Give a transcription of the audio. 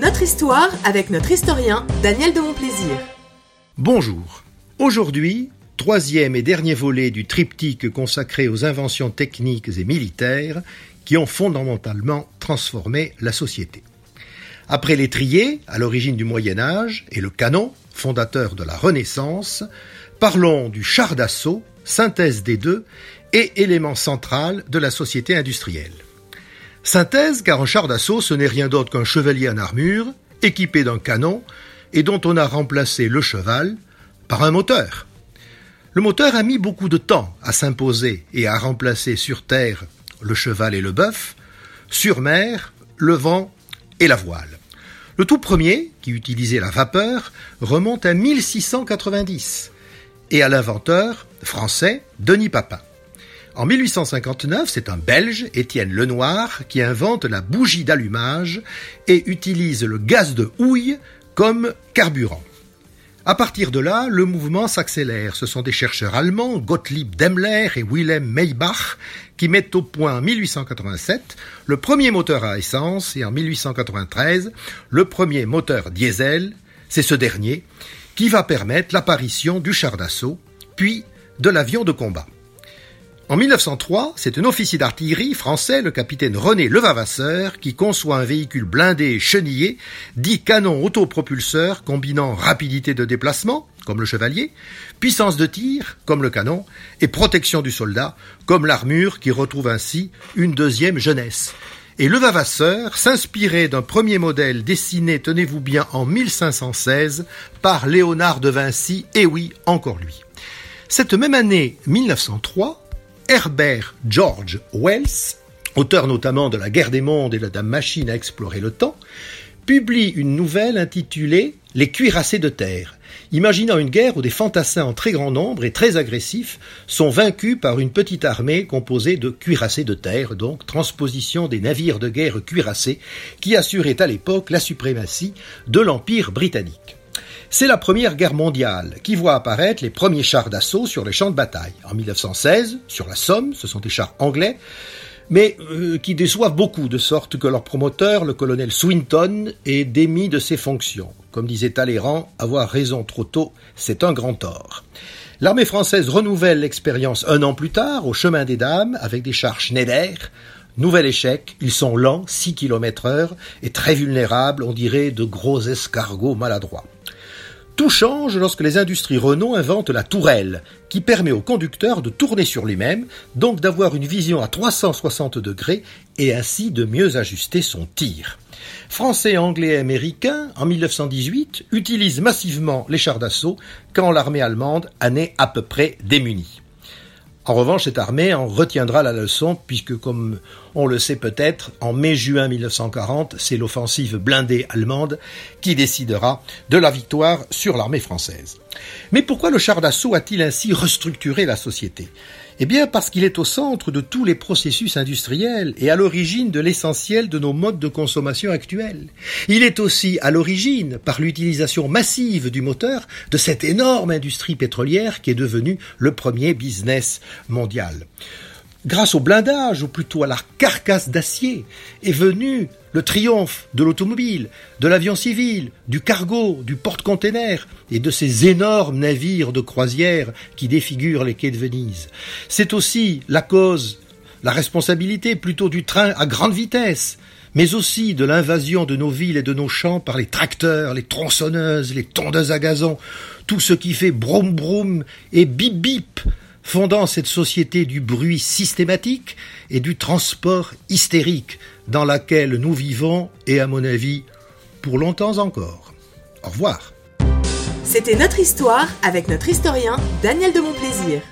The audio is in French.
Notre histoire avec notre historien Daniel de Montplaisir. Bonjour. Aujourd'hui, troisième et dernier volet du triptyque consacré aux inventions techniques et militaires qui ont fondamentalement transformé la société. Après l'étrier, à l'origine du Moyen Âge, et le canon, fondateur de la Renaissance, parlons du char d'assaut, synthèse des deux, et élément central de la société industrielle. Synthèse car un char d'assaut ce n'est rien d'autre qu'un chevalier en armure, équipé d'un canon, et dont on a remplacé le cheval par un moteur. Le moteur a mis beaucoup de temps à s'imposer et à remplacer sur terre le cheval et le bœuf, sur mer le vent et la voile. Le tout premier, qui utilisait la vapeur, remonte à 1690 et à l'inventeur français Denis Papin. En 1859, c'est un Belge, Étienne Lenoir, qui invente la bougie d'allumage et utilise le gaz de houille comme carburant. À partir de là, le mouvement s'accélère. Ce sont des chercheurs allemands, Gottlieb Daimler et Wilhelm Maybach, qui mettent au point en 1887 le premier moteur à essence et en 1893 le premier moteur diesel. C'est ce dernier qui va permettre l'apparition du char d'assaut, puis de l'avion de combat. En 1903, c'est un officier d'artillerie français, le capitaine René Levavasseur, qui conçoit un véhicule blindé chenillé, dit canon autopropulseur combinant rapidité de déplacement, comme le chevalier, puissance de tir, comme le canon, et protection du soldat, comme l'armure qui retrouve ainsi une deuxième jeunesse. Et Levavasseur s'inspirait d'un premier modèle dessiné, tenez-vous bien, en 1516 par Léonard de Vinci, et oui, encore lui. Cette même année 1903, Herbert George Wells, auteur notamment de La guerre des mondes et de la machine à explorer le temps, publie une nouvelle intitulée Les cuirassés de terre, imaginant une guerre où des fantassins en très grand nombre et très agressifs sont vaincus par une petite armée composée de cuirassés de terre, donc transposition des navires de guerre cuirassés qui assuraient à l'époque la suprématie de l'Empire britannique. C'est la Première Guerre mondiale qui voit apparaître les premiers chars d'assaut sur les champs de bataille. En 1916, sur la Somme, ce sont des chars anglais, mais euh, qui déçoivent beaucoup, de sorte que leur promoteur, le colonel Swinton, est démis de ses fonctions. Comme disait Talleyrand, avoir raison trop tôt, c'est un grand tort. L'armée française renouvelle l'expérience un an plus tard, au chemin des dames, avec des chars Schneider. Nouvel échec, ils sont lents, 6 km heure, et très vulnérables, on dirait de gros escargots maladroits. Tout change lorsque les industries Renault inventent la tourelle, qui permet au conducteur de tourner sur lui-même, donc d'avoir une vision à 360 degrés et ainsi de mieux ajuster son tir. Français, Anglais et Américains, en 1918, utilisent massivement les chars d'assaut quand l'armée allemande en est à peu près démunie. En revanche, cette armée en retiendra la leçon puisque, comme on le sait peut-être, en mai-juin 1940, c'est l'offensive blindée allemande qui décidera de la victoire sur l'armée française. Mais pourquoi le char d'assaut a-t-il ainsi restructuré la société? Eh bien parce qu'il est au centre de tous les processus industriels et à l'origine de l'essentiel de nos modes de consommation actuels. Il est aussi à l'origine, par l'utilisation massive du moteur, de cette énorme industrie pétrolière qui est devenue le premier business mondial. Grâce au blindage, ou plutôt à la carcasse d'acier, est venu le triomphe de l'automobile, de l'avion civil, du cargo, du porte-container et de ces énormes navires de croisière qui défigurent les quais de Venise. C'est aussi la cause, la responsabilité plutôt du train à grande vitesse, mais aussi de l'invasion de nos villes et de nos champs par les tracteurs, les tronçonneuses, les tondeuses à gazon, tout ce qui fait broum broum et bip bip fondant cette société du bruit systématique et du transport hystérique dans laquelle nous vivons et à mon avis pour longtemps encore. Au revoir. C'était notre histoire avec notre historien Daniel de Montplaisir.